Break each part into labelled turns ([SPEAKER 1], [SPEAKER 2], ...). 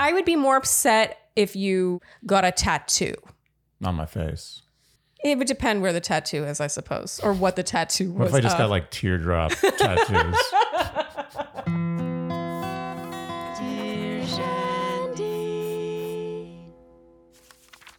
[SPEAKER 1] I would be more upset if you got a tattoo.
[SPEAKER 2] On my face.
[SPEAKER 1] It would depend where the tattoo is, I suppose, or what the tattoo was.
[SPEAKER 2] What if I just
[SPEAKER 1] of.
[SPEAKER 2] got like teardrop tattoos?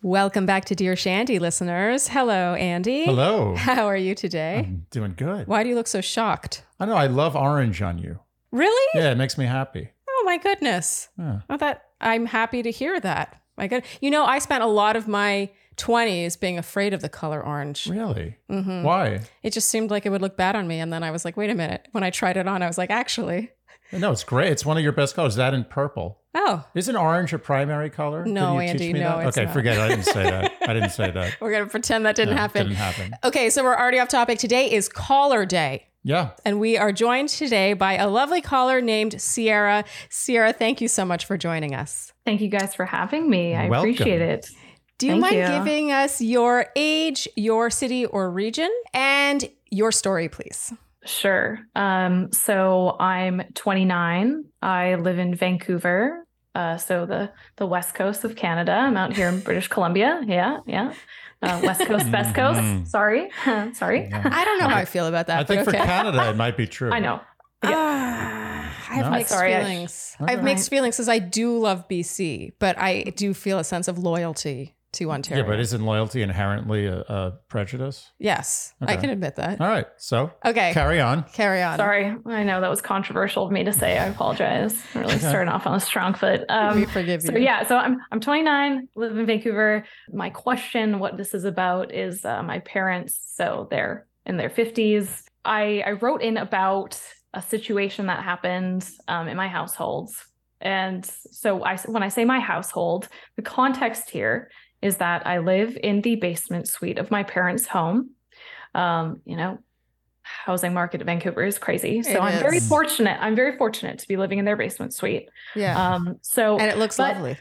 [SPEAKER 1] Welcome back to Dear Shandy, listeners. Hello, Andy.
[SPEAKER 2] Hello.
[SPEAKER 1] How are you today?
[SPEAKER 2] I'm doing good.
[SPEAKER 1] Why do you look so shocked?
[SPEAKER 2] I know. I love orange on you.
[SPEAKER 1] Really?
[SPEAKER 2] Yeah, it makes me happy.
[SPEAKER 1] Oh my goodness.
[SPEAKER 2] Yeah.
[SPEAKER 1] Well, that I'm happy to hear that. My good. You know, I spent a lot of my 20s being afraid of the color orange.
[SPEAKER 2] Really?
[SPEAKER 1] Mm-hmm.
[SPEAKER 2] Why?
[SPEAKER 1] It just seemed like it would look bad on me. And then I was like, wait a minute. When I tried it on, I was like, actually,
[SPEAKER 2] No, it's great. It's one of your best colors. That and purple.
[SPEAKER 1] oh,
[SPEAKER 2] Isn't orange a primary color?
[SPEAKER 1] No,
[SPEAKER 2] Did you teach
[SPEAKER 1] Andy, no,
[SPEAKER 2] okay,
[SPEAKER 1] not.
[SPEAKER 2] forget it. I didn't say that. I didn't say that.
[SPEAKER 1] we're going to pretend that didn't
[SPEAKER 2] No,
[SPEAKER 1] happen.
[SPEAKER 2] Didn't happen.
[SPEAKER 1] Okay, so we're already off topic. Today is caller day.
[SPEAKER 2] Yeah.
[SPEAKER 1] And we are joined today by a lovely caller named Cierrah. Cierrah, thank you so much for joining us.
[SPEAKER 3] Thank you guys for having me. I
[SPEAKER 2] Welcome.
[SPEAKER 3] appreciate it.
[SPEAKER 1] Do you
[SPEAKER 3] Thank
[SPEAKER 1] mind
[SPEAKER 3] you.
[SPEAKER 1] giving us your age, your city or region, and your story, please?
[SPEAKER 3] Sure. Um, so I'm 29. I live in Vancouver. Uh, so the the west coast of Canada. I'm out here in British Columbia. Yeah, yeah. Uh, west coast, best coast.
[SPEAKER 2] Mhm.
[SPEAKER 3] Sorry, sorry.
[SPEAKER 2] Yeah.
[SPEAKER 1] I don't know how I feel about that.
[SPEAKER 2] I think
[SPEAKER 1] but
[SPEAKER 2] for. Canada, it might be true.
[SPEAKER 3] I know.
[SPEAKER 1] Ah, I have
[SPEAKER 2] No?
[SPEAKER 1] mixed
[SPEAKER 3] Sorry,
[SPEAKER 1] feelings. I, have
[SPEAKER 2] Okay.
[SPEAKER 1] mixed feelings because I do love BC, but I do feel a sense of loyalty to Ontario.
[SPEAKER 2] Yeah, but isn't loyalty inherently a, a prejudice?
[SPEAKER 1] yes, I can admit that.
[SPEAKER 2] All right. So
[SPEAKER 1] Okay,
[SPEAKER 2] carry on.
[SPEAKER 1] carry on.
[SPEAKER 3] Sorry. I know that was controversial of me to say. I apologize. I'm really starting off on a strong foot.
[SPEAKER 1] we
[SPEAKER 3] Um,
[SPEAKER 1] forgive
[SPEAKER 3] So yeah, so I'm I'm 29, live in Vancouver. My question, what this is about, is uh, my parents. So they're in their 50s. I I wrote in about a situation that happened um, in my household, and so I when I say my household, the context here is that I live in the basement suite of my parents' home. Um, you know. Housing market in Vancouver is crazy. So
[SPEAKER 1] It
[SPEAKER 3] I'm very fortunate. I'm very fortunate to be living in their basement suite.
[SPEAKER 1] yeah,
[SPEAKER 3] Um, so
[SPEAKER 1] and it looks
[SPEAKER 3] but-
[SPEAKER 1] lovely.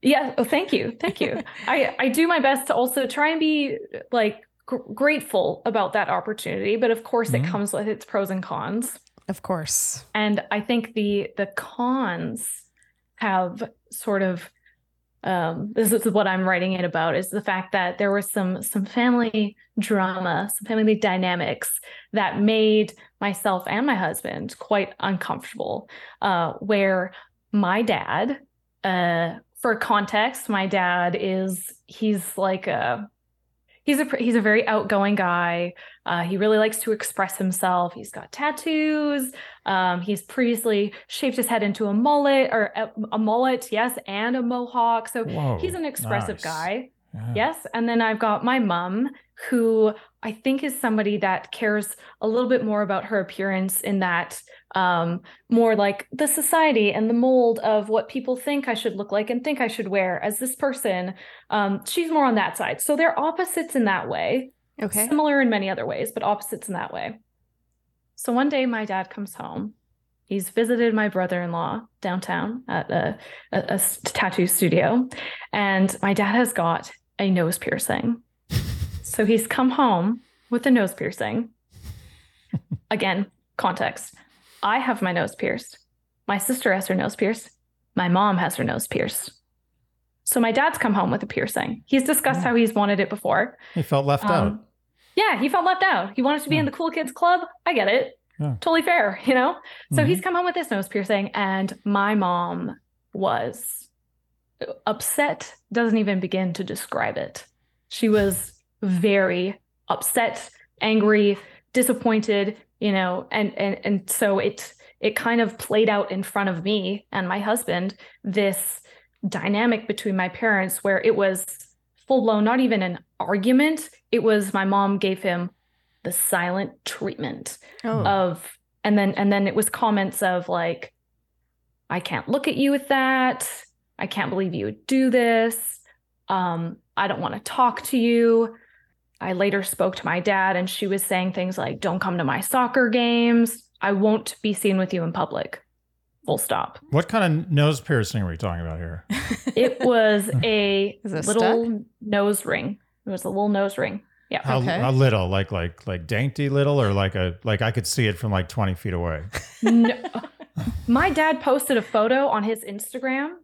[SPEAKER 3] yeah. Oh, thank you. Thank you. I, I do my best to also try and be like gr- grateful about that opportunity, but of course
[SPEAKER 2] Mhm.
[SPEAKER 3] it comes with its pros and cons.
[SPEAKER 1] Of course.
[SPEAKER 3] And I think the the cons have sort of um, this is what I'm writing it about is the fact that there was some some family drama, some family dynamics that made myself and my husband quite uncomfortable. Uh, where my dad, uh, for context, my dad is he's like a he's a he's a very outgoing guy. Uh, he really likes to express himself. He's got tattoos. Um, he's previously shaved his head into a mullet or a, a mullet, yes, and a mohawk. So
[SPEAKER 2] Whoa.
[SPEAKER 3] he's an expressive
[SPEAKER 2] nice.
[SPEAKER 3] guy.
[SPEAKER 2] Yeah.
[SPEAKER 3] Yes. And then I've got my mom, who I think is somebody that cares a little bit more about her appearance in that um, more like the society and the mold of what people think I should look like and think I should wear as this person. Um, she's more on that side. So they're opposites in that way,
[SPEAKER 1] Okay.
[SPEAKER 3] similar in many other ways, but opposites in that way. So one day my dad comes home. He's visited my brother-in-law downtown at a tattoo studio, and my dad has got a nose piercing. So he's come home with a nose piercing. Again, context. I have my nose pierced. My sister has her nose pierced. My mom has her nose pierced. So my dad's come home with a piercing. He's discussed
[SPEAKER 2] Oh.
[SPEAKER 3] how he's wanted it before.
[SPEAKER 2] He felt left
[SPEAKER 3] Um,
[SPEAKER 2] out.
[SPEAKER 3] Yeah, he felt left out. He wanted to be in the cool kids club. I get it.
[SPEAKER 2] Yeah.
[SPEAKER 3] Totally fair, you know? So
[SPEAKER 2] Mhm.
[SPEAKER 3] he's come home with this nose piercing, and my mom was upset, doesn't even begin to describe it. She was very upset, angry, disappointed, you know, and and and so it it kind of played out in front of me and my husband this dynamic between my parents where it was full blown not even an argument it was my mom gave him the silent treatment
[SPEAKER 1] Oh.
[SPEAKER 3] of and then and then it was comments of like i can't look at you with that i can't believe you would do this um i don't want to talk to you i later spoke to my dad and she was saying things like don't come to my soccer games i won't be seen with you in public full stop
[SPEAKER 2] What kind of nose piercing are we talking about here?
[SPEAKER 3] it was a
[SPEAKER 1] it
[SPEAKER 3] little nose ring it was a little nose ring yeah
[SPEAKER 2] How,
[SPEAKER 1] Okay.
[SPEAKER 2] how little? Like like like dainty little, or like a like I could see it from like twenty feet away.
[SPEAKER 3] no. My dad posted a photo on his Instagram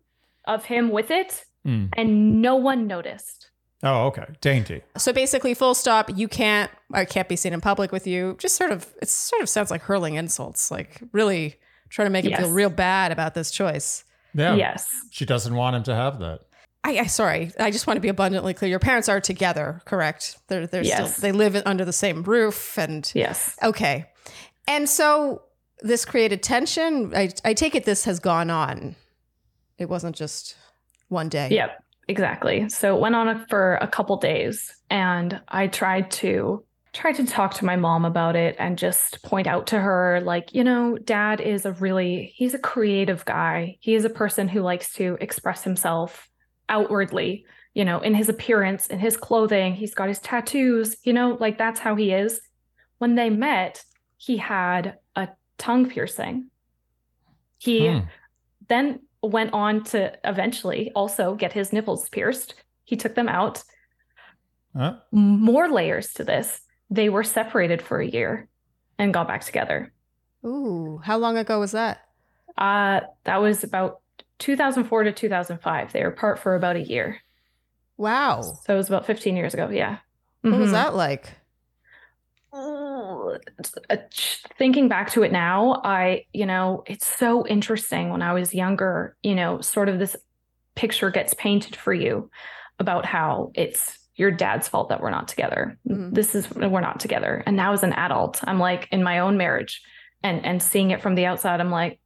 [SPEAKER 3] of him with it,
[SPEAKER 2] Mm.
[SPEAKER 3] and no one noticed.
[SPEAKER 2] Oh, okay. Dainty.
[SPEAKER 1] So basically, full stop. You can't. I can't be seen in public with you. Just sort of. It sort of sounds like hurling insults. Like really trying to make him feel real bad about this choice.
[SPEAKER 2] Yeah.
[SPEAKER 3] Yes.
[SPEAKER 2] She doesn't want him to have that.
[SPEAKER 1] I, I sorry. I just want to be abundantly clear. Your parents are together, correct? They're they're
[SPEAKER 3] Yes.
[SPEAKER 1] still they live under the same roof and
[SPEAKER 3] Yes.
[SPEAKER 1] okay. And so this created tension. I I take it this has gone on. It wasn't just one day.
[SPEAKER 3] Yep, exactly. So it went on for a couple days and I tried to tried to talk to my mom about it and just point out to her like, you know, dad is a really he's a creative guy. He is a person who likes to express himself outwardly, you know, in his appearance, in his clothing, he's got his tattoos, you know, like that's how he is. When they met, he had a tongue piercing. He
[SPEAKER 2] Hmm.
[SPEAKER 3] then went on to eventually also get his nipples pierced. He took them out.
[SPEAKER 2] Huh?
[SPEAKER 3] More layers to this. They were separated for a year and got back together.
[SPEAKER 1] Ooh, how long ago was that?
[SPEAKER 3] Uh, that was about 2004 to 2005. They were apart for about a year.
[SPEAKER 1] Wow.
[SPEAKER 3] So it was about 15 years ago. Yeah.
[SPEAKER 1] What was
[SPEAKER 3] Mhm.
[SPEAKER 1] that like?
[SPEAKER 3] Ooh, it's- uh, ch- thinking back to it now, I, you know, it's so interesting when I was younger, you know, sort of this picture gets painted for you about how it's your dad's fault that we're not together.
[SPEAKER 1] Mhm.
[SPEAKER 3] This is we're not together. And now as an adult, I'm like in my own marriage and and seeing it from the outside, I'm like,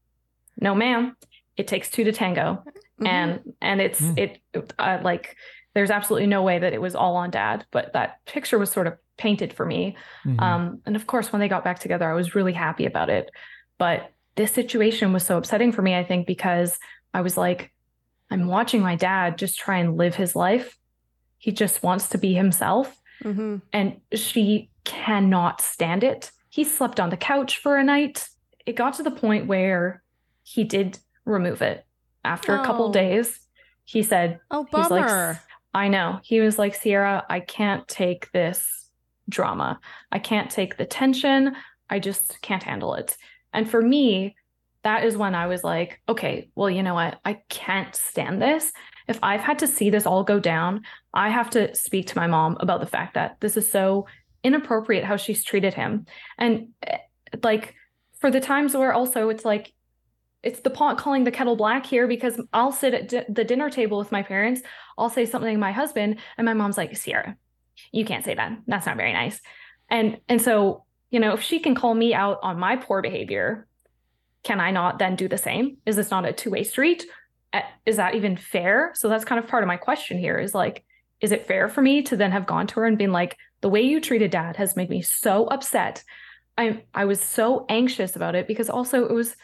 [SPEAKER 3] no ma'am, it takes two to tango
[SPEAKER 1] Mhm.
[SPEAKER 3] and and it's
[SPEAKER 2] Mm.
[SPEAKER 3] it uh, like there's absolutely no way that it was all on dad but that picture was sort of painted for me
[SPEAKER 2] Mhm.
[SPEAKER 3] um and of course when they got back together i was really happy about it but this situation was so upsetting for me i think because i was like i'm watching my dad just try and live his life he just wants to be himself
[SPEAKER 1] Mhm.
[SPEAKER 3] and she cannot stand it. He slept on the couch for a night. It got to the point where he did remove it after a couple
[SPEAKER 1] Oh.
[SPEAKER 3] days. He said,
[SPEAKER 1] Oh,
[SPEAKER 3] he's like. I know. He was like, Cierrah, I can't take this drama. I can't take the tension. I just can't handle it. And for me, that is when I was like, okay, well, you know what? I can't stand this. If I've had to see this all go down, I have to speak to my mom about the fact that this is so inappropriate how she's treated him. And eh, like for the times where also it's like, it's the pot calling the kettle black here because I'll sit at di- the dinner table with my parents. I'll say something to my husband, and my mom's like, Cierrah, you can't say that. That's not very nice. And and so, you know, if she can call me out on my poor behavior, can I not then do the same? Is this not a two-way street? Is that even fair? So that's kind of part of my question here is like, is it fair for me to then have gone to her and been like, the way you treated dad has made me so upset. I I was so anxious about it because also it was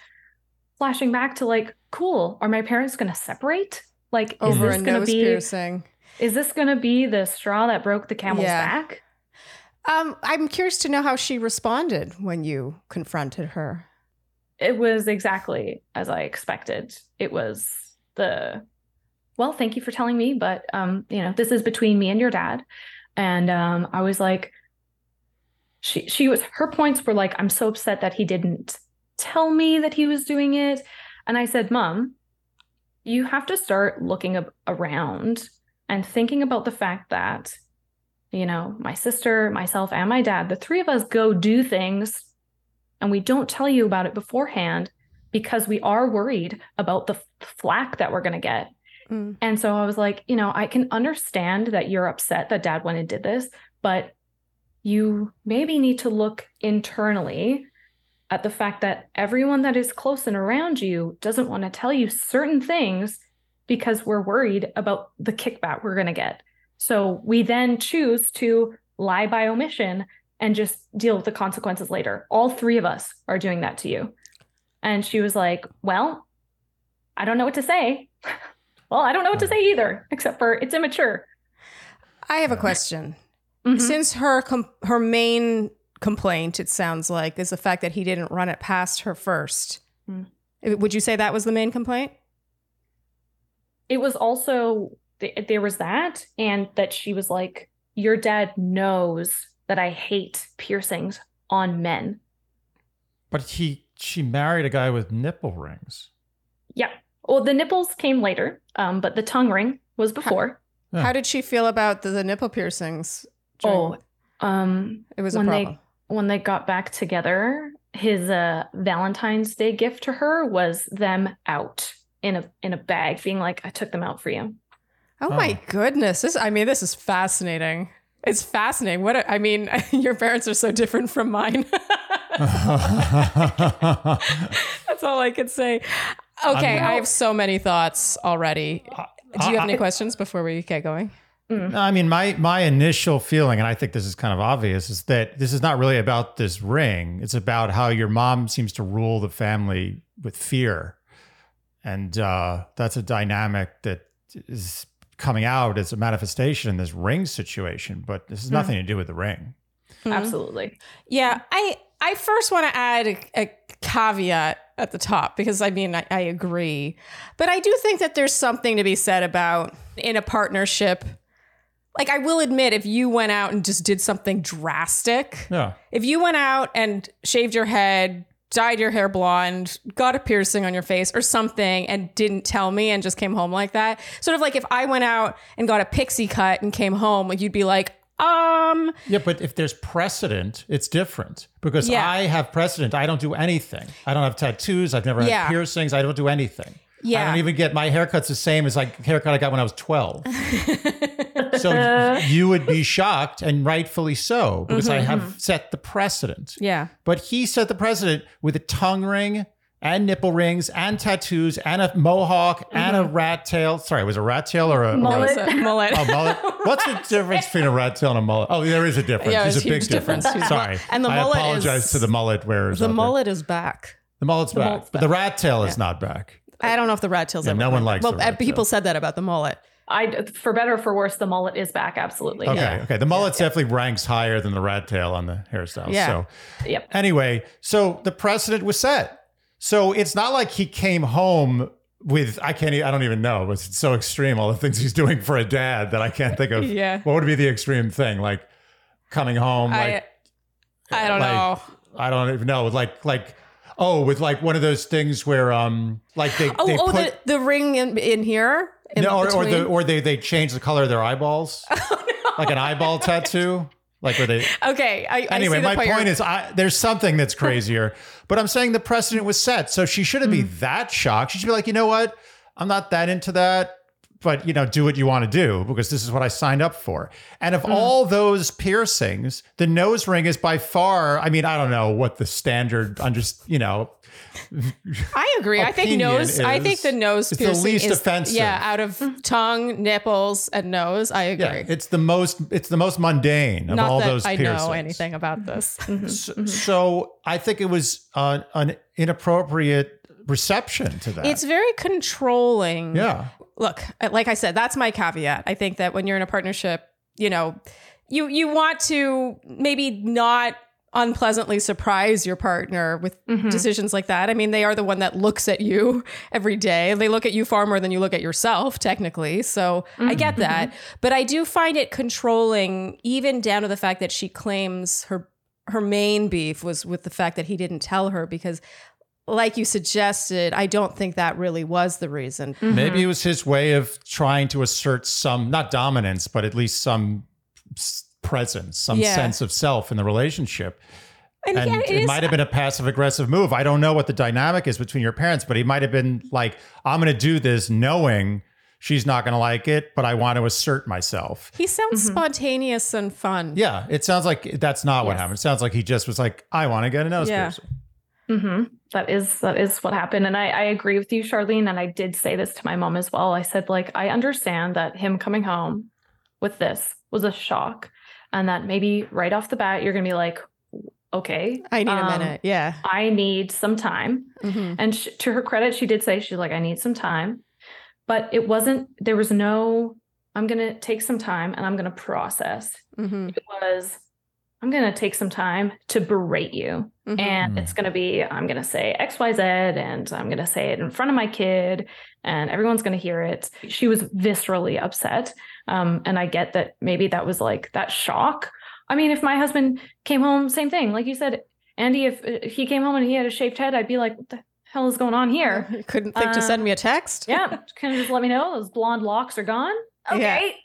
[SPEAKER 3] flashing back to like, cool, are my parents gonna separate? Like, is this gonna
[SPEAKER 1] nose
[SPEAKER 3] be
[SPEAKER 1] piercing.
[SPEAKER 3] Is this gonna be the straw that broke the camel's
[SPEAKER 1] Yeah.
[SPEAKER 3] back?
[SPEAKER 1] Um, I'm curious to know how she responded when you confronted her.
[SPEAKER 3] It was exactly as I expected. It was the well, thank you for telling me, but um, you know, this is between me and your dad. And um, I was like, she she was her points were like, I'm so upset that he didn't tell me that he was doing it. And I said, Mom, you have to start looking around and thinking about the fact that, you know, my sister, myself, and my dad, the three of us go do things and we don't tell you about it beforehand because we are worried about the flack that we're going to get.
[SPEAKER 1] Mm.
[SPEAKER 3] And so I was like, you know, I can understand that you're upset that dad went and did this, but you maybe need to look internally at the fact that everyone that is close and around you doesn't want to tell you certain things because we're worried about the kickback we're going to get. So we then choose to lie by omission and just deal with the consequences later. All three of us are doing that to you. And she was like, Well, I don't know what to say. well, I don't know what to say either, except for it's immature.
[SPEAKER 1] I have a question.
[SPEAKER 3] Mhm.
[SPEAKER 1] Since her com- her main complaint, it sounds like, is the fact that he didn't run it past her first.
[SPEAKER 3] Mm.
[SPEAKER 1] Would you say that was the main complaint?
[SPEAKER 3] It was also, th- there was that, and that she was like, Your dad knows that I hate piercings on men.
[SPEAKER 2] But he she married a guy with nipple rings.
[SPEAKER 3] Yeah. Well, the nipples came later, um, but the tongue ring was before.
[SPEAKER 2] Yeah.
[SPEAKER 1] How did she feel about the, the nipple piercings?
[SPEAKER 3] Oh, um,
[SPEAKER 1] it was a
[SPEAKER 3] when they-
[SPEAKER 1] problem.
[SPEAKER 3] when they got back together, his uh, Valentine's Day gift to her was them out in a in a bag, being like, "I took them out for you."
[SPEAKER 1] Oh,
[SPEAKER 2] Oh.
[SPEAKER 1] my goodness! This, I mean, this is fascinating. It's fascinating. What a, I mean, your parents are so different from mine. That's all I could say. Okay,
[SPEAKER 2] I'm-
[SPEAKER 1] I have so many thoughts already. Do you have
[SPEAKER 2] I-
[SPEAKER 1] any questions before we get going? Mm.
[SPEAKER 2] No, I mean, my my initial feeling, and I think this is kind of obvious, is that this is not really about this ring. It's about how your mom seems to rule the family with fear, and uh, that's a dynamic that is coming out as a manifestation in this ring situation. But this has nothing to do with the ring.
[SPEAKER 1] Mhm.
[SPEAKER 3] Absolutely.
[SPEAKER 1] Yeah, I I first want to add a, a caveat at the top because I mean I, I agree, but I do think that there's something to be said about in a partnership. Like I will admit, if you went out and just did something drastic,
[SPEAKER 2] Yeah,
[SPEAKER 1] if you went out and shaved your head, dyed your hair blonde, got a piercing on your face or something and didn't tell me and just came home like that. Sort of like if I went out and got a pixie cut and came home, like you'd be like, um,
[SPEAKER 2] yeah. But if there's precedent, it's different because
[SPEAKER 1] Yeah.
[SPEAKER 2] I have precedent. I don't do anything. I don't have tattoos. I've never had
[SPEAKER 1] Yeah.
[SPEAKER 2] piercings. I don't do anything. I don't even get my haircut's the same as like haircut I got when I was 12. so you would be shocked and rightfully so because I mm-hmm, have mm-hmm. set the precedent.
[SPEAKER 1] yeah.
[SPEAKER 2] But he set the precedent with a tongue ring and nipple rings and tattoos and a mohawk and a mm-hmm. rat tail. Sorry, was it a rat tail or a or a-
[SPEAKER 3] Mullet.
[SPEAKER 1] Mullet.
[SPEAKER 2] Oh, mullet. What's the difference between a rat tail and a mullet? Oh, there is a difference.
[SPEAKER 1] Yeah,
[SPEAKER 2] There's a big
[SPEAKER 1] difference.
[SPEAKER 2] difference. Sorry.
[SPEAKER 1] And the
[SPEAKER 2] I
[SPEAKER 1] mullet
[SPEAKER 2] apologize
[SPEAKER 1] is-
[SPEAKER 2] to the mullet wearers.
[SPEAKER 1] the mullet is back.
[SPEAKER 2] The mullet's back.
[SPEAKER 3] mullet's
[SPEAKER 2] but the rat tail is not back.
[SPEAKER 1] I don't know if the rat tail's
[SPEAKER 2] Yeah,
[SPEAKER 1] ever
[SPEAKER 2] no one likes
[SPEAKER 1] Well,
[SPEAKER 2] the rat
[SPEAKER 1] uh, people
[SPEAKER 2] tail.
[SPEAKER 1] said that about the mullet.
[SPEAKER 3] I, for better or for worse, the mullet is back. Absolutely.
[SPEAKER 2] Okay,
[SPEAKER 1] Yeah.
[SPEAKER 2] okay. The mullet definitely ranks higher than the rat tail on the hairstyle.
[SPEAKER 1] Yeah.
[SPEAKER 2] So
[SPEAKER 3] Yep.
[SPEAKER 2] anyway, so the precedent was set. So it's not like he came home with I can't I don't even know. It's so extreme all the things he's doing for a dad that I can't think of.
[SPEAKER 1] Yeah.
[SPEAKER 2] What would be the extreme thing? Like coming home like
[SPEAKER 1] I, I don't
[SPEAKER 2] like-
[SPEAKER 1] know.
[SPEAKER 2] I don't even know. Like like oh, with like one of those things where um like they
[SPEAKER 1] Oh,
[SPEAKER 2] they
[SPEAKER 1] oh,
[SPEAKER 2] put
[SPEAKER 1] the, the ring in, in here? In
[SPEAKER 2] no, or, or the or they they change the color of their eyeballs. Like an eyeball tattoo. Like where they
[SPEAKER 1] okay. I,
[SPEAKER 2] anyway,
[SPEAKER 1] I
[SPEAKER 2] my
[SPEAKER 1] point
[SPEAKER 2] point is, I, there's something that's crazier. but I'm saying the precedent was set, so she shouldn't
[SPEAKER 1] Hmm.
[SPEAKER 2] be that shocked. She should be like, you know what? I'm not that into that, but you know, do what you want to do because this is what I signed up for. And
[SPEAKER 1] Hmm.
[SPEAKER 2] of all those piercings, the nose ring is by far. I mean, I don't know what the standard, under, you know,
[SPEAKER 1] I agree. I think
[SPEAKER 2] opinion
[SPEAKER 1] nose. I think the nose
[SPEAKER 2] it's the least
[SPEAKER 1] is
[SPEAKER 2] offensive.
[SPEAKER 1] Yeah, out of tongue, nipples, and nose. I agree.
[SPEAKER 2] yeah, it's the most, it's the most mundane of
[SPEAKER 1] Not
[SPEAKER 2] all
[SPEAKER 1] that
[SPEAKER 2] those
[SPEAKER 1] I
[SPEAKER 2] piercings.
[SPEAKER 1] know anything about this.
[SPEAKER 2] So, so I think it was uh, an inappropriate reception to that.
[SPEAKER 1] It's very controlling.
[SPEAKER 2] yeah.
[SPEAKER 1] look, uh, like I said, that's my caveat. I think that when you're in a partnership, you know, you you want to maybe not unpleasantly surprise your partner with
[SPEAKER 3] Mhm.
[SPEAKER 1] decisions like that. I mean, they are the one that looks at you every day. They look at you far more than you look at yourself, technically. So I get that. But I do find it controlling, even down to the fact that she claims her her main beef was with the fact that he didn't tell her because like you suggested, I don't think that really was the reason.
[SPEAKER 3] Mm-hmm.
[SPEAKER 2] Maybe it was his way of trying to assert some, not dominance, but at least some presence, some
[SPEAKER 1] Yeah.
[SPEAKER 2] sense of self in the relationship.
[SPEAKER 1] And,
[SPEAKER 2] And
[SPEAKER 1] yeah,
[SPEAKER 2] it,
[SPEAKER 1] it is-
[SPEAKER 2] might have been a passive aggressive move. I don't know what the dynamic is between your parents, but he might have been like, I'm going to do this knowing she's not going to like it, but I want to assert myself.
[SPEAKER 1] He sounds
[SPEAKER 3] Mm-hmm.
[SPEAKER 1] spontaneous and fun.
[SPEAKER 2] Yeah, it sounds like that's not what happened. It sounds like he just was like, I want to get a nose
[SPEAKER 1] Yeah.
[SPEAKER 2] piercing.
[SPEAKER 3] Hmm That is that is what happened, and I, I agree with you, Sharleen. And I did say this to my mom as well. I said like I understand that him coming home with this was a shock, and that maybe right off the bat you're gonna be like, okay,
[SPEAKER 1] I need a
[SPEAKER 3] um,
[SPEAKER 1] minute. Yeah.
[SPEAKER 3] I need some time.
[SPEAKER 1] Mhm.
[SPEAKER 3] And sh- to her credit, she did say she's like, I need some time, but it wasn't. There was no. I'm gonna take some time and I'm gonna process.
[SPEAKER 1] Mhm.
[SPEAKER 3] It was. I'm gonna take some time to berate you
[SPEAKER 1] Mhm.
[SPEAKER 3] and it's going to be i'm going to say xyz and i'm going to say it in front of my kid and everyone's going to hear it she was viscerally upset um, and i get that maybe that was like that shock i mean if my husband came home same thing like you said andy if, if he came home and he had a shaved head i'd be like what the hell is going on here?
[SPEAKER 1] You couldn't think to
[SPEAKER 3] Uh,
[SPEAKER 1] send me a text?
[SPEAKER 3] yeah, can you just let me know those blonde locks are gone? Okay.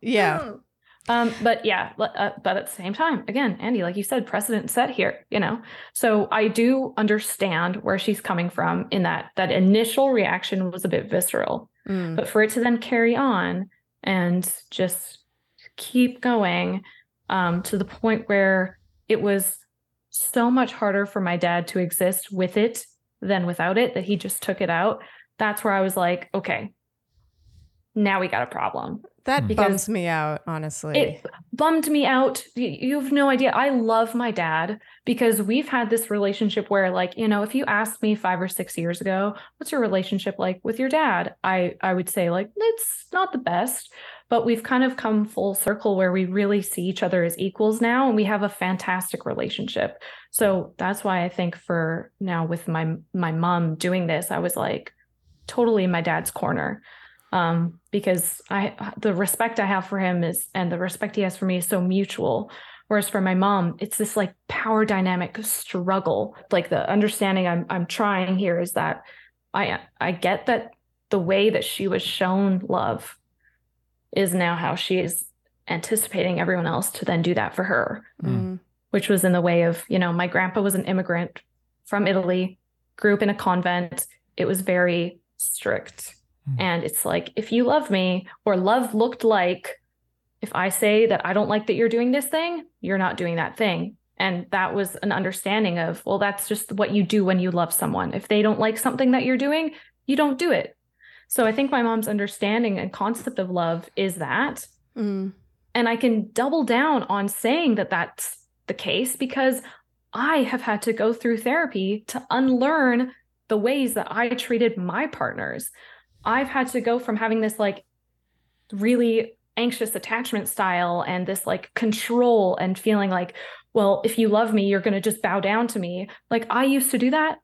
[SPEAKER 1] Yeah.
[SPEAKER 3] Mm. Um, but yeah, uh, but at the same time, again, Andy, like you said, precedent set here, you know. So I do understand where she's coming from in that that initial reaction was a bit visceral,
[SPEAKER 1] Mm.
[SPEAKER 3] but for it to then carry on and just keep going um, to the point where it was so much harder for my dad to exist with it than without it that he just took it out. That's where I was like, okay, now we got a problem.
[SPEAKER 1] That hmm.
[SPEAKER 3] Because
[SPEAKER 1] bums me out, honestly.
[SPEAKER 3] It bummed me out. You have no idea. I love my dad because we've had this relationship where, like, you know, if you asked me five or six years ago, what's your relationship like with your dad? I I would say like it's not the best, but we've kind of come full circle where we really see each other as equals now, and we have a fantastic relationship. So that's why I think for now with my my mom doing this, I was like totally in my dad's corner um, because I the respect I have for him is and the respect he has for me is so mutual. Whereas for my mom, it's this like power dynamic struggle. Like the understanding I'm I'm trying here is that I I get that the way that she was shown love is now how she is anticipating everyone else to then do that for her,
[SPEAKER 1] Mm.
[SPEAKER 3] which was in the way of, you know, my grandpa was an immigrant from Italy, grew up in a convent. It was very strict.
[SPEAKER 2] Mm.
[SPEAKER 3] And it's like, if you love me, or love looked like, if I say that I don't like that you're doing this thing, you're not doing that thing. And that was an understanding of, well, that's just what you do when you love someone. If they don't like something that you're doing, you don't do it. So I think my mom's understanding and concept of love is that.
[SPEAKER 1] Mm.
[SPEAKER 3] And I can double down on saying that that's the case because I have had to go through therapy to unlearn the ways that I treated my partners. I've had to go from having this like really anxious attachment style and this like control and feeling like, well, if you love me, you're going to just bow down to me. Like I used to do that.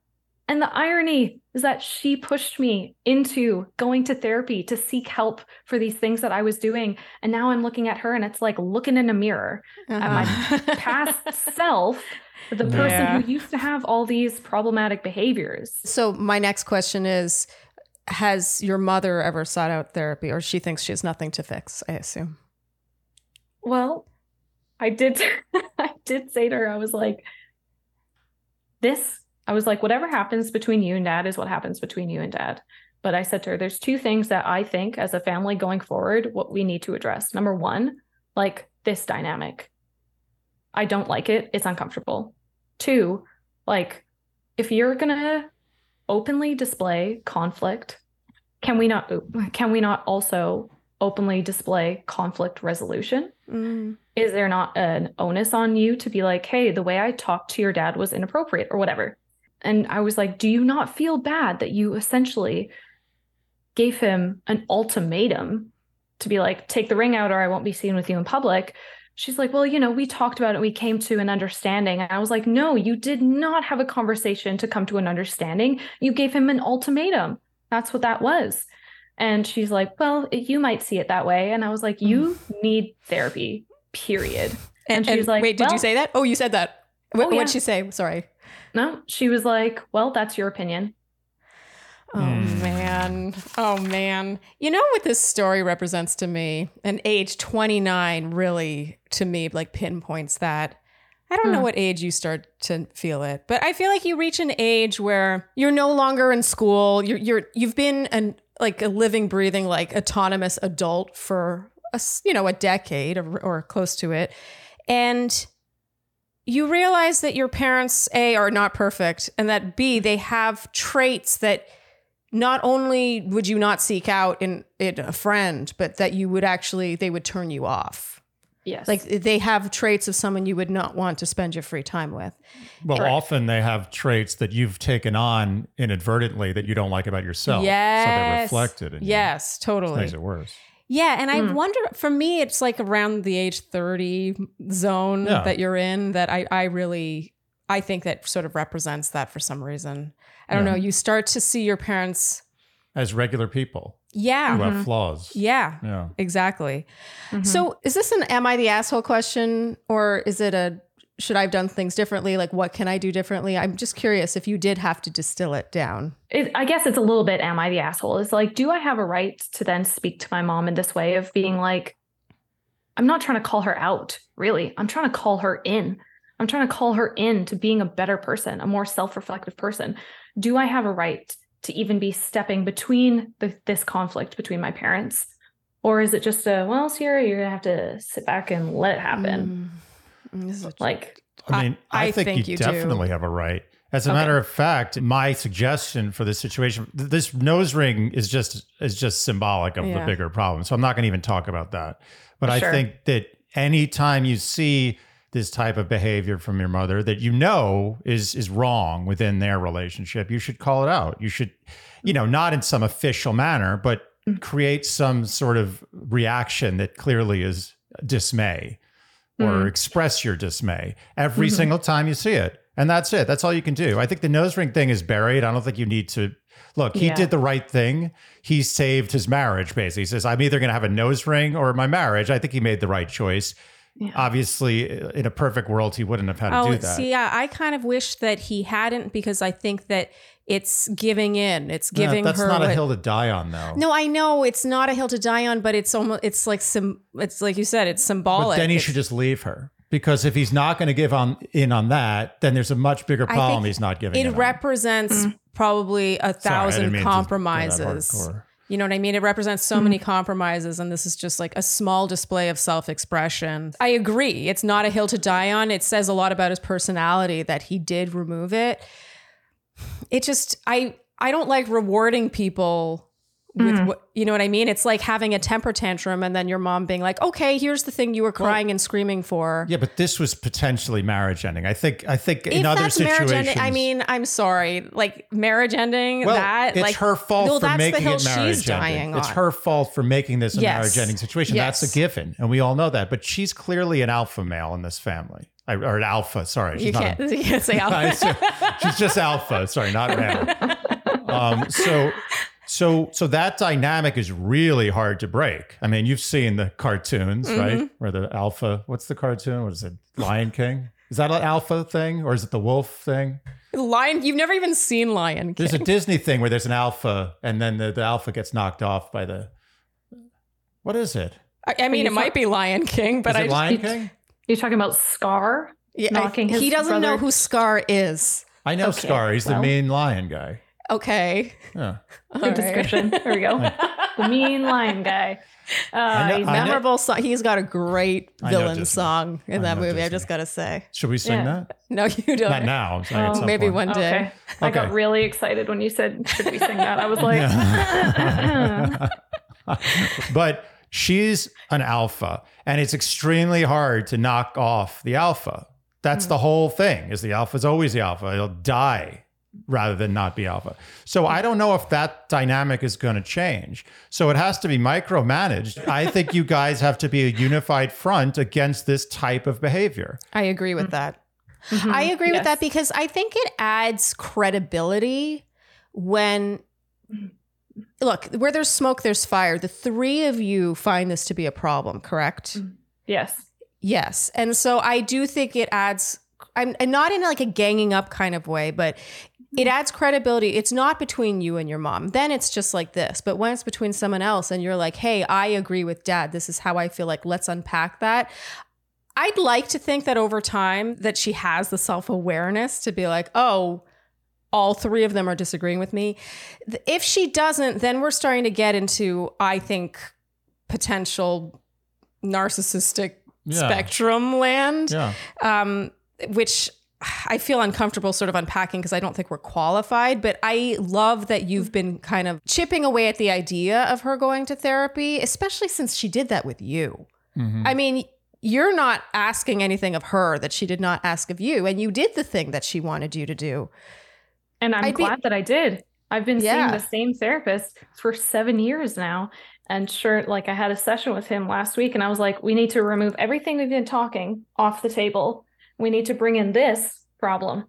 [SPEAKER 3] And the irony is that she pushed me into going to therapy to seek help for these things that I was doing. And now I'm looking at her and it's like looking in a mirror at my
[SPEAKER 1] Uh-huh.
[SPEAKER 3] past self, the person
[SPEAKER 1] Yeah.
[SPEAKER 3] who used to have all these problematic behaviors.
[SPEAKER 1] So my next question is has your mother ever sought out therapy or she thinks she has nothing to fix, I assume.
[SPEAKER 3] Well, I did I did say to her, I was like, this, I was like, whatever happens between you and dad is what happens between you and dad. But I said to her, there's two things that I think as a family going forward, what we need to address. Number one, like this dynamic. I don't like it. It's uncomfortable. Two, like if you're gonna openly display conflict, can we not can we not also openly display conflict resolution?
[SPEAKER 1] Mm.
[SPEAKER 3] is there not an onus on you to be like, hey, the way I talked to your dad was inappropriate or whatever? And I was like, do you not feel bad that you essentially gave him an ultimatum to be like, take the ring out or I won't be seen with you in public? She's like, well, you know, we talked about it. We came to an understanding. And I was like, no, you did not have a conversation to come to an understanding. You gave him an ultimatum. That's what that was. And she's like, well, you might see it that way. And I was like, you mm. need therapy, period. And she was like,
[SPEAKER 1] wait, did you say that? Oh, you said that. What,
[SPEAKER 3] Oh, yeah.
[SPEAKER 1] What'd she say? Sorry.
[SPEAKER 3] No, she was like, well, that's your opinion.
[SPEAKER 1] Oh
[SPEAKER 2] Hmm.
[SPEAKER 1] man. Oh man. You know what this story represents to me? And age 29 really to me like pinpoints that. I don't know
[SPEAKER 3] Hmm.
[SPEAKER 1] what age you start to feel it, but I feel like you reach an age where you're no longer in school. You're you're you've been an like a living breathing like autonomous adult for a you know a decade or, or close to it. And you realize that your parents a are not perfect and that b they have traits that not only would you not seek out in, in a friend but that you would actually they would turn you off
[SPEAKER 3] Yes.
[SPEAKER 1] like they have traits of someone you would not want to spend your free time with
[SPEAKER 2] Well,
[SPEAKER 3] Correct.
[SPEAKER 2] often they have traits that you've taken on inadvertently that you don't like about yourself. Yes. So they're
[SPEAKER 1] yes
[SPEAKER 2] reflected in you.
[SPEAKER 1] yes
[SPEAKER 2] Which
[SPEAKER 1] totally
[SPEAKER 2] makes it worse.
[SPEAKER 1] yeah and i
[SPEAKER 3] Mm.
[SPEAKER 1] wonder for me it's like around the age 30 zone
[SPEAKER 2] Yeah.
[SPEAKER 1] that you're in that i i really i think that sort of represents that for some reason i don't
[SPEAKER 2] Yeah.
[SPEAKER 1] know you start to see your parents
[SPEAKER 2] As regular people
[SPEAKER 1] yeah
[SPEAKER 2] who
[SPEAKER 3] Mhm.
[SPEAKER 2] have flaws.
[SPEAKER 1] yeah
[SPEAKER 2] Yeah.
[SPEAKER 1] exactly
[SPEAKER 3] Mhm.
[SPEAKER 1] So, is this an "Am I the asshole?" question, or is it a should I have done things differently? Like, what can I do differently? I'm just curious if you did have to distill it down.
[SPEAKER 3] It, I guess it's a little bit, am I the asshole? It's like, do I have a right to then speak to my mom in this way of being like, I'm not trying to call her out, really. I'm trying to call her in. I'm trying to call her in to being a better person, a more self reflective person. Do I have a right to even be stepping between the, this conflict between my parents? Or is it just a, well, Cierrah, you're going to have to sit back and let it happen?
[SPEAKER 1] Mm.
[SPEAKER 3] Like,
[SPEAKER 2] I mean, I,
[SPEAKER 1] I
[SPEAKER 2] think,
[SPEAKER 1] think
[SPEAKER 2] you,
[SPEAKER 1] you do.
[SPEAKER 2] definitely have a right. As a
[SPEAKER 3] Okay.
[SPEAKER 2] matter of fact, my suggestion for this situation, this nose ring is just is just symbolic of the bigger problem. So I'm not going to even talk about that. But I
[SPEAKER 3] Sure.
[SPEAKER 2] think that anytime you see this type of behavior from your mother that you know is is wrong within their relationship, you should call it out. You should, you know, not in some official manner, but
[SPEAKER 3] Mm.
[SPEAKER 2] create some sort of reaction that clearly is dismay or
[SPEAKER 3] Mm.
[SPEAKER 2] express your dismay every
[SPEAKER 3] Mhm.
[SPEAKER 2] single time you see it. And that's it. That's all you can do. I think the nose ring thing is buried. I don't think you need to look. He
[SPEAKER 3] Yeah.
[SPEAKER 2] did the right thing. He saved his marriage, basically. He says, I'm either going to have a nose ring or my marriage. I think he made the right choice.
[SPEAKER 3] Yeah.
[SPEAKER 2] Obviously, in a perfect world, he wouldn't have had to
[SPEAKER 1] Oh,
[SPEAKER 2] do that.
[SPEAKER 1] see, yeah, I kind of wish that he hadn't because I think that it's giving in. It's
[SPEAKER 2] Yeah,
[SPEAKER 1] giving
[SPEAKER 2] that's
[SPEAKER 1] her
[SPEAKER 2] not a hill to die on, though.
[SPEAKER 1] No, I know it's not a hill to die on, but it's almost it's like some it's like you said, it's symbolic.
[SPEAKER 2] but then he
[SPEAKER 1] It's-
[SPEAKER 2] should just leave her. Because if he's not going to give on in on that, then there's a much bigger problem he's not giving.
[SPEAKER 1] it
[SPEAKER 2] in on.
[SPEAKER 1] represents
[SPEAKER 3] Mm.
[SPEAKER 1] probably a
[SPEAKER 2] Sorry, I
[SPEAKER 1] thousand
[SPEAKER 2] mean to go
[SPEAKER 1] compromises. You know what I mean? It represents so
[SPEAKER 3] Mhm.
[SPEAKER 1] many compromises, and this is just like a small display of self expression. I agree. It's not a hill to die on. It says a lot about his personality that he did remove it. It just, I, I don't like rewarding people with
[SPEAKER 3] Mhm.
[SPEAKER 1] what, you know what I mean? It's like having a temper tantrum and then your mom being like, okay, here's the thing you were crying and screaming for.
[SPEAKER 2] Yeah, but this was potentially marriage ending. I think. I think in
[SPEAKER 1] if
[SPEAKER 2] other situations,
[SPEAKER 1] marriage ending, I mean, I'm sorry, like marriage ending,
[SPEAKER 2] well,
[SPEAKER 1] that
[SPEAKER 2] it's
[SPEAKER 1] like
[SPEAKER 2] her fault
[SPEAKER 1] well,
[SPEAKER 2] for
[SPEAKER 1] that's the
[SPEAKER 2] making
[SPEAKER 1] hill
[SPEAKER 2] it marriage
[SPEAKER 1] she's dying
[SPEAKER 2] ending. It's her fault for making this a
[SPEAKER 1] Yes.
[SPEAKER 2] marriage ending situation.
[SPEAKER 1] Yes.
[SPEAKER 2] That's a given, and we all know that. But she's clearly an alpha male in this family, I- or an alpha. Sorry, she's
[SPEAKER 1] you
[SPEAKER 2] not.
[SPEAKER 1] can't,
[SPEAKER 2] A,
[SPEAKER 1] you can't say alpha.
[SPEAKER 2] she's just alpha. Sorry, not male. Um, so. So, so that dynamic is really hard to break. I mean, you've seen the cartoons,
[SPEAKER 1] Mm-hmm.
[SPEAKER 2] right? Where the alpha, what's the cartoon? What is it? Lion King? Is that an alpha thing, or is it the wolf thing?
[SPEAKER 1] Lion, you've never even seen Lion King.
[SPEAKER 2] There's a Disney thing where there's an alpha, and then the, the alpha gets knocked off by the. What is it?
[SPEAKER 1] I, I mean,
[SPEAKER 3] you
[SPEAKER 1] it might be Lion King, but
[SPEAKER 2] is
[SPEAKER 1] I
[SPEAKER 2] it
[SPEAKER 1] just,
[SPEAKER 2] Lion
[SPEAKER 3] it-
[SPEAKER 2] King?
[SPEAKER 3] You're talking about Scar?
[SPEAKER 1] yeah, I-
[SPEAKER 3] knocking his
[SPEAKER 1] he doesn't know who Scar is.
[SPEAKER 2] I know
[SPEAKER 3] Okay,
[SPEAKER 2] Scar. He's the
[SPEAKER 3] well.
[SPEAKER 2] mean lion guy.
[SPEAKER 1] Okay,
[SPEAKER 2] Yeah.
[SPEAKER 3] Good
[SPEAKER 1] right.
[SPEAKER 3] description. There we go. the mean lion guy. Uh,
[SPEAKER 2] know-
[SPEAKER 3] he's memorable.
[SPEAKER 1] memorable song. He's got a great villain song in
[SPEAKER 2] I
[SPEAKER 1] that
[SPEAKER 2] know
[SPEAKER 1] movie. I
[SPEAKER 2] Disney.
[SPEAKER 1] just gotta say,
[SPEAKER 2] Should we sing
[SPEAKER 3] Yeah.
[SPEAKER 2] that?
[SPEAKER 1] no, you don't.
[SPEAKER 2] Not now. I'm saying at
[SPEAKER 3] Oh,
[SPEAKER 1] Maybe
[SPEAKER 2] point.
[SPEAKER 1] one day.
[SPEAKER 3] Okay. I got really excited when you said, should we sing that? I was like,
[SPEAKER 2] but she's an alpha, and it's extremely hard to knock off the alpha. That's
[SPEAKER 1] Hmm.
[SPEAKER 2] the whole thing. Is the alpha is always the alpha. It'll die rather than not be alpha. So I don't know if that dynamic is going to change. So it has to be micromanaged. I think you guys have to be a unified front against this type of behavior.
[SPEAKER 1] I agree with that.
[SPEAKER 3] Mhm.
[SPEAKER 1] I agree with that because I think it adds credibility when look, where there's smoke, there's fire. The three of you find this to be a problem, correct?
[SPEAKER 3] Yes.
[SPEAKER 1] Yes. And so I do think it adds I'm and not in like a ganging up kind of way, but it adds credibility. It's not between you and your mom. Then it's just like this. But when it's between someone else and you're like, "Hey, I agree with dad. This is how I feel like. Let's unpack that." I'd like to think that over time that she has the self-awareness to be like, "Oh, all three of them are disagreeing with me." If she doesn't, then we're starting to get into I think potential narcissistic
[SPEAKER 2] Yeah.
[SPEAKER 1] spectrum land,
[SPEAKER 2] Yeah.
[SPEAKER 1] um, which I feel uncomfortable sort of unpacking because I don't think we're qualified. But I love that you've been kind of chipping away at the idea of her going to therapy, especially since she did that with you.
[SPEAKER 2] Mhm.
[SPEAKER 1] I mean, you're not asking anything of her that she did not ask of you, and you did the thing that she wanted you to do.
[SPEAKER 3] And I'm
[SPEAKER 1] I'd be-
[SPEAKER 3] glad that I did. I've been
[SPEAKER 1] Yeah.
[SPEAKER 3] seeing the same therapist for seven years now. And sure, like I had a session with him last week, and I was like, we need to remove everything we've been talking off the table. We need to bring in this problem.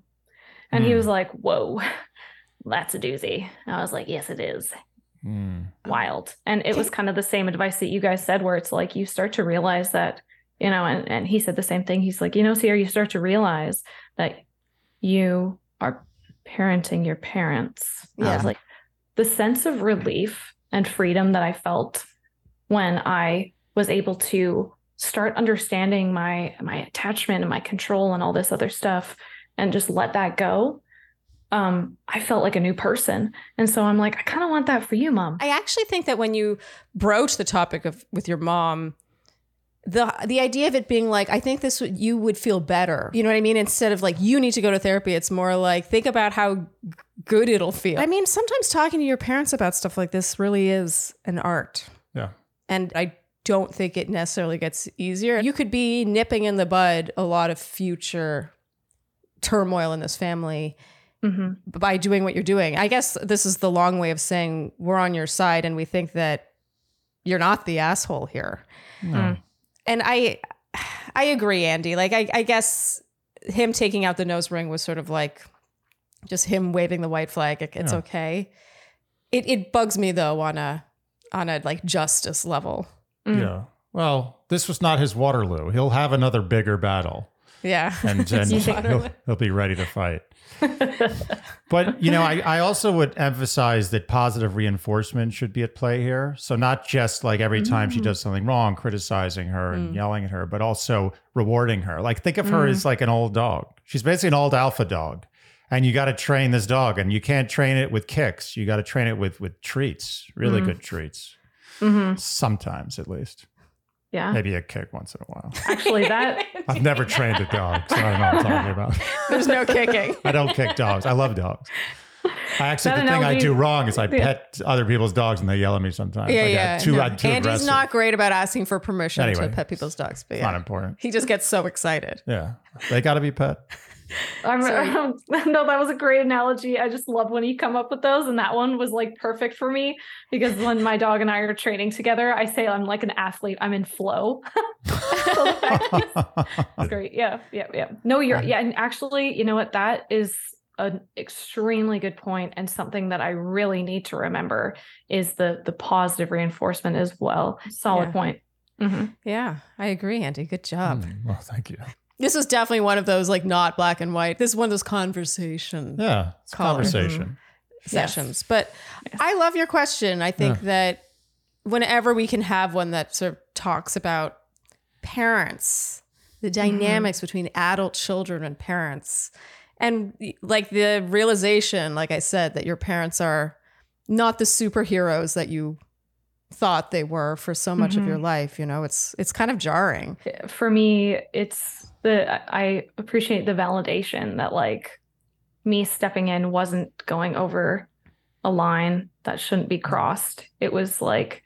[SPEAKER 3] And he
[SPEAKER 2] Hmm.
[SPEAKER 3] was like, whoa, that's a doozy. And I was like, yes, it is.
[SPEAKER 2] Mm.
[SPEAKER 3] Wild. And it was kind of the same advice that you guys said, where it's like you start to realize that you know, and, and he said the same thing. He's like, you know, Cierrah, you start to realize that you are parenting your parents. I
[SPEAKER 1] Yeah.
[SPEAKER 3] was like, the sense of relief and freedom that I felt when I was able to start understanding my my attachment and my control and all this other stuff and just let that go um i felt like a new person and so i'm like i kind of want that for you mom
[SPEAKER 1] I actually think that when you broach the topic of with your mom, the the idea of it being like, I think this would you would feel better. You know what I mean? Instead of like you need to go to therapy, it's more like think about how good it'll feel. I mean, sometimes talking to your parents about stuff like this really is an art.
[SPEAKER 2] Yeah.
[SPEAKER 1] And I don't think it necessarily gets easier. You could be nipping in the bud a lot of future turmoil in this family
[SPEAKER 3] hmm
[SPEAKER 1] by doing what you're doing. I guess this is the long way of saying we're on your side and we think that you're not the asshole here.
[SPEAKER 2] No.
[SPEAKER 1] And I I agree, Andy. Like I, I guess him taking out the nose ring was sort of like just him waving the white flag. It's
[SPEAKER 2] Yeah.
[SPEAKER 1] okay. It it bugs me though on a on a like justice level.
[SPEAKER 3] Mm.
[SPEAKER 2] Yeah. Well, this was not his Waterloo. He'll have another bigger battle,
[SPEAKER 1] Yeah.
[SPEAKER 2] and, and he'll, he'll be ready to fight. But you know, I, I also would emphasize that positive reinforcement should be at play here. So not just like every time she
[SPEAKER 3] Mm.
[SPEAKER 2] does something wrong, criticizing her and
[SPEAKER 1] Mm.
[SPEAKER 2] yelling at her, but also rewarding her. Like think of her
[SPEAKER 3] Mm.
[SPEAKER 2] as like an old dog. She's basically an old alpha dog. And you got to train this dog, and you can't train it with kicks. You got to train it with with treats, really
[SPEAKER 3] Mm.
[SPEAKER 2] good treats.
[SPEAKER 3] Hmm
[SPEAKER 2] Sometimes, at least,
[SPEAKER 3] yeah
[SPEAKER 2] maybe a kick once in a while.
[SPEAKER 3] actually that
[SPEAKER 2] I've never trained a dog, so I don't know what I'm talking about.
[SPEAKER 1] There's no kicking.
[SPEAKER 2] I don't kick dogs. I love dogs. I actually,
[SPEAKER 3] That
[SPEAKER 2] the thing I do wrong is I
[SPEAKER 3] Yeah.
[SPEAKER 2] pet other people's dogs and they yell at me sometimes.
[SPEAKER 1] Yeah,
[SPEAKER 2] I get
[SPEAKER 1] yeah.
[SPEAKER 2] Too,
[SPEAKER 1] no.
[SPEAKER 2] Too
[SPEAKER 1] Andy's
[SPEAKER 2] aggressive.
[SPEAKER 1] not great about asking for permission
[SPEAKER 2] Anyway,
[SPEAKER 1] to pet people's dogs, but
[SPEAKER 2] It's not important.
[SPEAKER 1] He just gets so excited.
[SPEAKER 2] Yeah, they got to be pet.
[SPEAKER 3] I'm,
[SPEAKER 1] Sorry.
[SPEAKER 3] no, that was a great analogy. I just love when you come up with those, and that one was like perfect for me because when my dog and I are training together, I say I'm like an athlete. I'm in flow. so the fact That's great. Yeah, yeah, yeah. No, you're yeah, and actually, you know what? That is an extremely good point, and something that I really need to remember is the the positive reinforcement as well. Solid
[SPEAKER 1] Yeah.
[SPEAKER 3] point. Mhm.
[SPEAKER 1] Yeah, I agree, Andy. Good job.
[SPEAKER 2] Hmm, well, thank you.
[SPEAKER 1] This is definitely one of those like not black and white. This is one of those conversation
[SPEAKER 2] Yeah, it's a
[SPEAKER 1] Collar.
[SPEAKER 2] conversation. Mm-hmm.
[SPEAKER 1] sessions. But
[SPEAKER 3] Yes.
[SPEAKER 1] I love your question. I think that whenever we can have one that sort of talks about parents, the mm-hmm. dynamics between adult children and parents, and like the realization, like I said, that your parents are not the superheroes that you thought they were for so much of
[SPEAKER 3] Mhm.
[SPEAKER 1] your life. You know, it's it's kind of jarring.
[SPEAKER 3] For me, it's the I I appreciate the validation that like me stepping in wasn't going over a line that shouldn't be crossed. It was like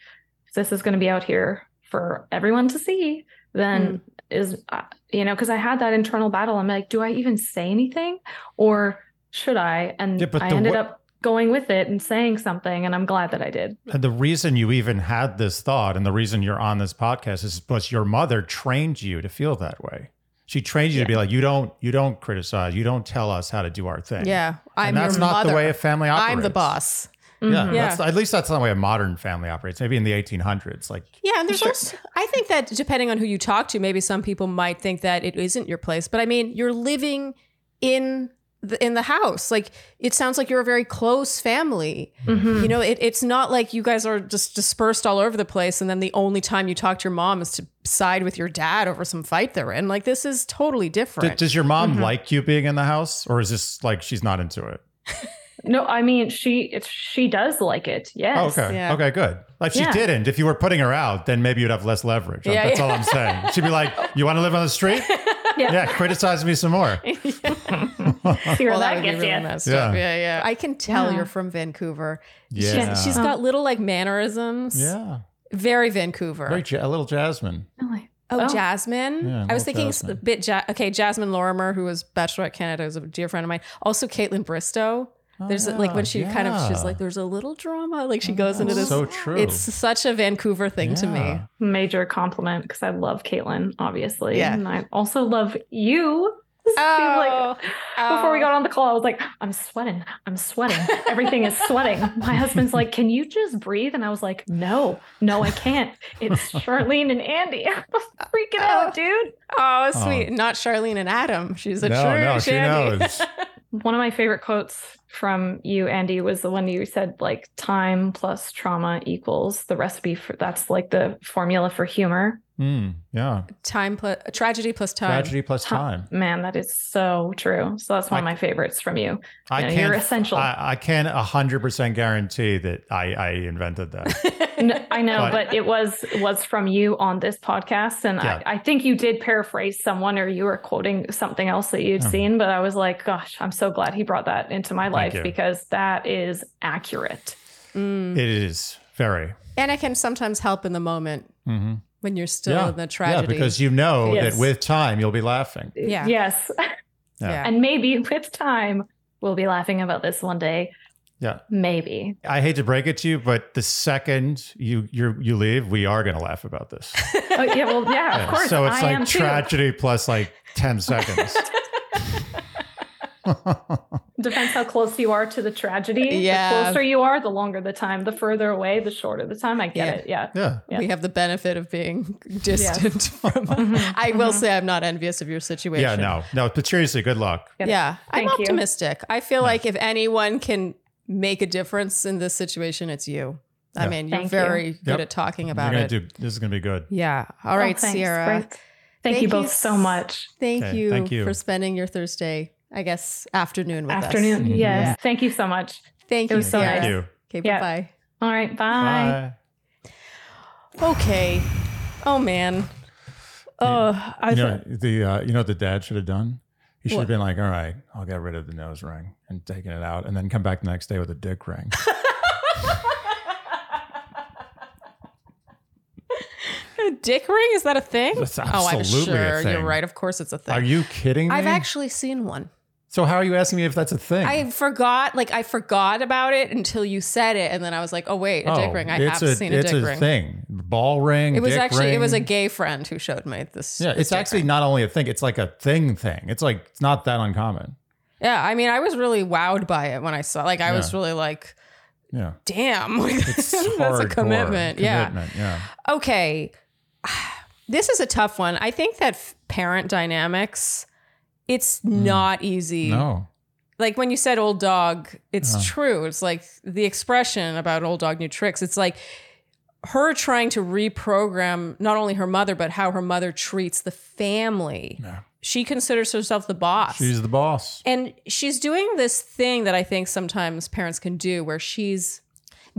[SPEAKER 3] this is going to be out here for everyone to see, then is uh, you know because I had that internal battle. I'm like, do I even say anything or should I? And
[SPEAKER 2] Yeah,
[SPEAKER 3] I ended
[SPEAKER 2] wa-
[SPEAKER 3] up going with it and saying something, and I'm glad that I did.
[SPEAKER 2] And the reason you even had this thought and the reason you're on this podcast is because your mother trained you to feel that way. She trained you to be like, you don't, you don't criticize, you don't tell us how to do our thing.
[SPEAKER 1] Yeah, I'm
[SPEAKER 2] and that's
[SPEAKER 1] your
[SPEAKER 2] not
[SPEAKER 1] mother.
[SPEAKER 2] the way a family operates.
[SPEAKER 1] I'm the boss.
[SPEAKER 2] Yeah,
[SPEAKER 3] Mhm.
[SPEAKER 1] Yeah.
[SPEAKER 2] That's, at least that's not the way a modern family operates. Maybe in the 1800s, like
[SPEAKER 1] Yeah, and there's
[SPEAKER 3] Sure.
[SPEAKER 1] also I think that depending on who you talk to, maybe some people might think that it isn't your place. But I mean, you're living in the in the house. Like it sounds like you're a very close family.
[SPEAKER 3] Mhm.
[SPEAKER 1] You know, it, it's not like you guys are just dispersed all over the place, and then the only time you talk to your mom is to side with your dad over some fight they're in. Like this is totally
[SPEAKER 2] D-
[SPEAKER 1] different.
[SPEAKER 2] does your mom
[SPEAKER 3] Mhm.
[SPEAKER 2] like you being in the house, or is this like she's not into it?
[SPEAKER 3] No, I mean she it's, she does like it. Yes.
[SPEAKER 2] Oh, okay,
[SPEAKER 1] Yeah.
[SPEAKER 2] okay, good. Like she
[SPEAKER 3] Yeah.
[SPEAKER 2] didn't. If you were putting her out, then maybe you'd have less leverage.
[SPEAKER 1] Yeah,
[SPEAKER 2] That's
[SPEAKER 1] yeah.
[SPEAKER 2] all I'm saying. She'd be like, "You want to live on the street?
[SPEAKER 3] Yeah.
[SPEAKER 2] yeah, criticize me some more."
[SPEAKER 3] See where
[SPEAKER 1] well,
[SPEAKER 3] that,
[SPEAKER 1] that would
[SPEAKER 3] gets
[SPEAKER 1] really
[SPEAKER 3] you.
[SPEAKER 1] messed
[SPEAKER 2] Yeah.
[SPEAKER 1] up. Yeah, yeah. I can tell
[SPEAKER 3] Yeah.
[SPEAKER 1] you're from Vancouver.
[SPEAKER 2] Yeah,
[SPEAKER 1] She's, she's got oh. little like mannerisms.
[SPEAKER 2] yeah,
[SPEAKER 1] Very Vancouver.
[SPEAKER 2] very ja- a little Jasmine.
[SPEAKER 3] Oh, really?
[SPEAKER 1] Oh,
[SPEAKER 3] Oh.
[SPEAKER 1] Jasmine.
[SPEAKER 2] Yeah,
[SPEAKER 1] I was thinking
[SPEAKER 2] Jasmine.
[SPEAKER 1] a bit. Ja- okay, Jasmine Lorimer, who was Bachelorette Canada, is a dear friend of mine. Also, Kaitlyn Bristowe.
[SPEAKER 2] Oh,
[SPEAKER 1] There's like when she
[SPEAKER 2] yeah,
[SPEAKER 1] kind of she's like there's a little drama. Like she oh, goes into this.
[SPEAKER 2] so true.
[SPEAKER 1] It's such a Vancouver thing to me.
[SPEAKER 3] Major compliment because I love Kaitlyn, obviously.
[SPEAKER 1] Yeah.
[SPEAKER 3] And I also love you.
[SPEAKER 1] Oh,
[SPEAKER 3] before we oh. got on the call, I was like, I'm sweating. I'm sweating. Everything is sweating. My husband's like, Can you just breathe? And I was like, No, no, I can't. It's Sharleen and Andy. I was freaking out, oh. dude.
[SPEAKER 1] Oh, oh, sweet. Not Sharleen and Adam. She's a
[SPEAKER 2] No,
[SPEAKER 1] true
[SPEAKER 2] no, she
[SPEAKER 1] Shandy.
[SPEAKER 2] knows.
[SPEAKER 3] One of my favorite quotes from you, Andy, was the one you said, like, time plus trauma equals the recipe for that's like the formula for humor.
[SPEAKER 2] Mm, yeah.
[SPEAKER 1] time plus tragedy plus time.
[SPEAKER 2] Tragedy plus time.
[SPEAKER 3] Man, that is so true. So that's one of my favorites from you.
[SPEAKER 2] I
[SPEAKER 3] Yeah,
[SPEAKER 2] can't.
[SPEAKER 3] you're essential.
[SPEAKER 2] I, I can't hundred percent guarantee that I, I invented that.
[SPEAKER 3] I know,
[SPEAKER 2] But-
[SPEAKER 3] but, it was was from you on this podcast, and
[SPEAKER 2] Yeah.
[SPEAKER 3] I, I think you did paraphrase someone, or you were quoting something else that you'd
[SPEAKER 2] Mhm.
[SPEAKER 3] seen. But I was like, gosh, I'm so glad he brought that into my life because that is accurate.
[SPEAKER 1] Mm.
[SPEAKER 2] it is very.
[SPEAKER 1] And it can sometimes help in the moment
[SPEAKER 2] hmm
[SPEAKER 1] when you're still
[SPEAKER 2] yeah.
[SPEAKER 1] in the tragedy.
[SPEAKER 2] Yeah, because you know
[SPEAKER 3] Yes.
[SPEAKER 2] that with time you'll be laughing.
[SPEAKER 1] Uh, yeah.
[SPEAKER 3] Yes,
[SPEAKER 1] yeah.
[SPEAKER 3] and maybe with time we'll be laughing about this one day.
[SPEAKER 2] Yeah.
[SPEAKER 3] Maybe.
[SPEAKER 2] I hate to break it to you, but the second you you you leave, we are going to laugh about this.
[SPEAKER 3] Oh yeah, well, yeah,
[SPEAKER 2] Yeah,
[SPEAKER 3] of course.
[SPEAKER 2] so it's
[SPEAKER 3] I
[SPEAKER 2] like
[SPEAKER 3] am too.
[SPEAKER 2] tragedy plus like ten seconds.
[SPEAKER 3] Depends how close you are to the tragedy.
[SPEAKER 1] Yeah.
[SPEAKER 3] The closer you are, the longer the time. The further away, the shorter the time. I get
[SPEAKER 1] Yeah.
[SPEAKER 3] it. Yeah.
[SPEAKER 2] yeah.
[SPEAKER 3] Yeah.
[SPEAKER 1] We have the benefit of being distant from.
[SPEAKER 3] Mhm,
[SPEAKER 1] I will
[SPEAKER 3] mhm.
[SPEAKER 1] say I'm not envious of your situation.
[SPEAKER 2] Yeah, no, no. But seriously, good luck.
[SPEAKER 3] Yes.
[SPEAKER 1] Yeah, I'm
[SPEAKER 3] Thank you.
[SPEAKER 1] optimistic. I feel
[SPEAKER 2] Yeah.
[SPEAKER 1] like if anyone can make a difference in this situation, it's you. I
[SPEAKER 2] Yeah.
[SPEAKER 1] mean, you're
[SPEAKER 3] Thank you.
[SPEAKER 1] very good
[SPEAKER 2] Yep.
[SPEAKER 1] at talking
[SPEAKER 2] You're
[SPEAKER 1] about
[SPEAKER 2] gonna
[SPEAKER 1] it.
[SPEAKER 2] do. This is gonna be good.
[SPEAKER 1] yeah. All
[SPEAKER 3] Oh,
[SPEAKER 1] right,
[SPEAKER 3] thanks.
[SPEAKER 1] Cierrah.
[SPEAKER 3] Great. Thank,
[SPEAKER 1] Thank
[SPEAKER 3] you
[SPEAKER 1] you
[SPEAKER 3] both so much.
[SPEAKER 1] Thank
[SPEAKER 2] Okay,
[SPEAKER 1] you,
[SPEAKER 2] thank you.
[SPEAKER 1] for spending your Thursday, I guess, afternoon with
[SPEAKER 3] Afternoon.
[SPEAKER 1] us.
[SPEAKER 2] Mhm.
[SPEAKER 3] Yes.
[SPEAKER 1] Yeah.
[SPEAKER 3] Thank you so much.
[SPEAKER 1] Thank
[SPEAKER 3] It
[SPEAKER 1] you,
[SPEAKER 3] was so
[SPEAKER 1] Cierrah.
[SPEAKER 2] Thank
[SPEAKER 3] nice.
[SPEAKER 2] you.
[SPEAKER 1] Okay,
[SPEAKER 3] Yeah.
[SPEAKER 1] bye
[SPEAKER 3] All right. Bye.
[SPEAKER 2] Bye.
[SPEAKER 1] Okay. Oh man. Oh, I
[SPEAKER 2] You know
[SPEAKER 1] thought-
[SPEAKER 2] the uh, you know what the dad should have done. He should
[SPEAKER 1] What?
[SPEAKER 2] have been like, "All right, I'll get rid of the nose ring and taking it out, and then come back the next day with a dick ring."
[SPEAKER 1] a dick ring is that a thing?
[SPEAKER 2] That's
[SPEAKER 1] oh, I'm
[SPEAKER 2] absolutely a
[SPEAKER 1] sure. You're right. Of course, it's a thing.
[SPEAKER 2] Are you kidding me?
[SPEAKER 1] I've actually seen one.
[SPEAKER 2] So how are you asking me if that's a thing?
[SPEAKER 1] I forgot, like I forgot about it until you said it, and then I was like, "Oh wait, a
[SPEAKER 2] oh,
[SPEAKER 1] dick ring! I have
[SPEAKER 2] a,
[SPEAKER 1] seen a
[SPEAKER 2] it's
[SPEAKER 1] dick
[SPEAKER 2] a
[SPEAKER 1] ring."
[SPEAKER 2] thing. Ball ring.
[SPEAKER 1] It was
[SPEAKER 2] dick
[SPEAKER 1] actually it was a gay friend who showed me this.
[SPEAKER 2] Yeah,
[SPEAKER 1] this
[SPEAKER 2] it's
[SPEAKER 1] dick
[SPEAKER 2] actually
[SPEAKER 1] ring.
[SPEAKER 2] not only a thing; it's like a thing. Thing. It's like it's not that uncommon.
[SPEAKER 1] Yeah, I mean, I was really wowed by it when I saw. Like, I was really like,
[SPEAKER 2] Yeah,
[SPEAKER 1] "Damn, like,
[SPEAKER 2] it's
[SPEAKER 1] that's a
[SPEAKER 2] hardcore
[SPEAKER 1] commitment." Yeah.
[SPEAKER 2] Commitment, yeah.
[SPEAKER 1] Okay, this is a tough one. I think that f- parent dynamics, it's not easy.
[SPEAKER 2] No.
[SPEAKER 1] like when you said old dog, it's
[SPEAKER 2] Uh.
[SPEAKER 1] true. It's like the expression about old dog new tricks. It's like her trying to reprogram not only her mother, but how her mother treats the family.
[SPEAKER 2] Yeah.
[SPEAKER 1] She considers herself the boss.
[SPEAKER 2] She's the boss.
[SPEAKER 1] and she's doing this thing that I think sometimes parents can do where she's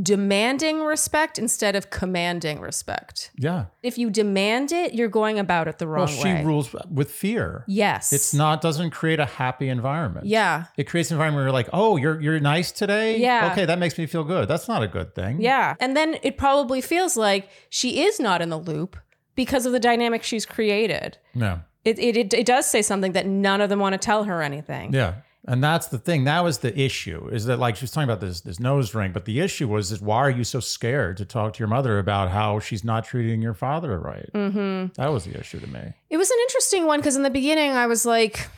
[SPEAKER 1] demanding respect instead of commanding respect.
[SPEAKER 2] Yeah.
[SPEAKER 1] If you demand it, you're going about it the wrong way.
[SPEAKER 2] Well, she
[SPEAKER 1] way.
[SPEAKER 2] rules with fear.
[SPEAKER 1] yes.
[SPEAKER 2] It's not doesn't create a happy environment.
[SPEAKER 1] Yeah.
[SPEAKER 2] It creates an environment where you're like, oh, you're you're nice today.
[SPEAKER 1] Yeah.
[SPEAKER 2] Okay, that makes me feel good. That's not a good thing.
[SPEAKER 1] Yeah. And then it probably feels like she is not in the loop because of the dynamic she's created.
[SPEAKER 2] Yeah.
[SPEAKER 1] It, it, it, it does say something that none of them want to tell her anything.
[SPEAKER 2] Yeah. And that's the thing. That was the issue. Is that like she was talking about this this nose ring, but the issue was is why are you so scared to talk to your mother about how she's not treating your father right?
[SPEAKER 1] hmm
[SPEAKER 2] That was the issue to me.
[SPEAKER 1] It was an interesting one because in the beginning I was like,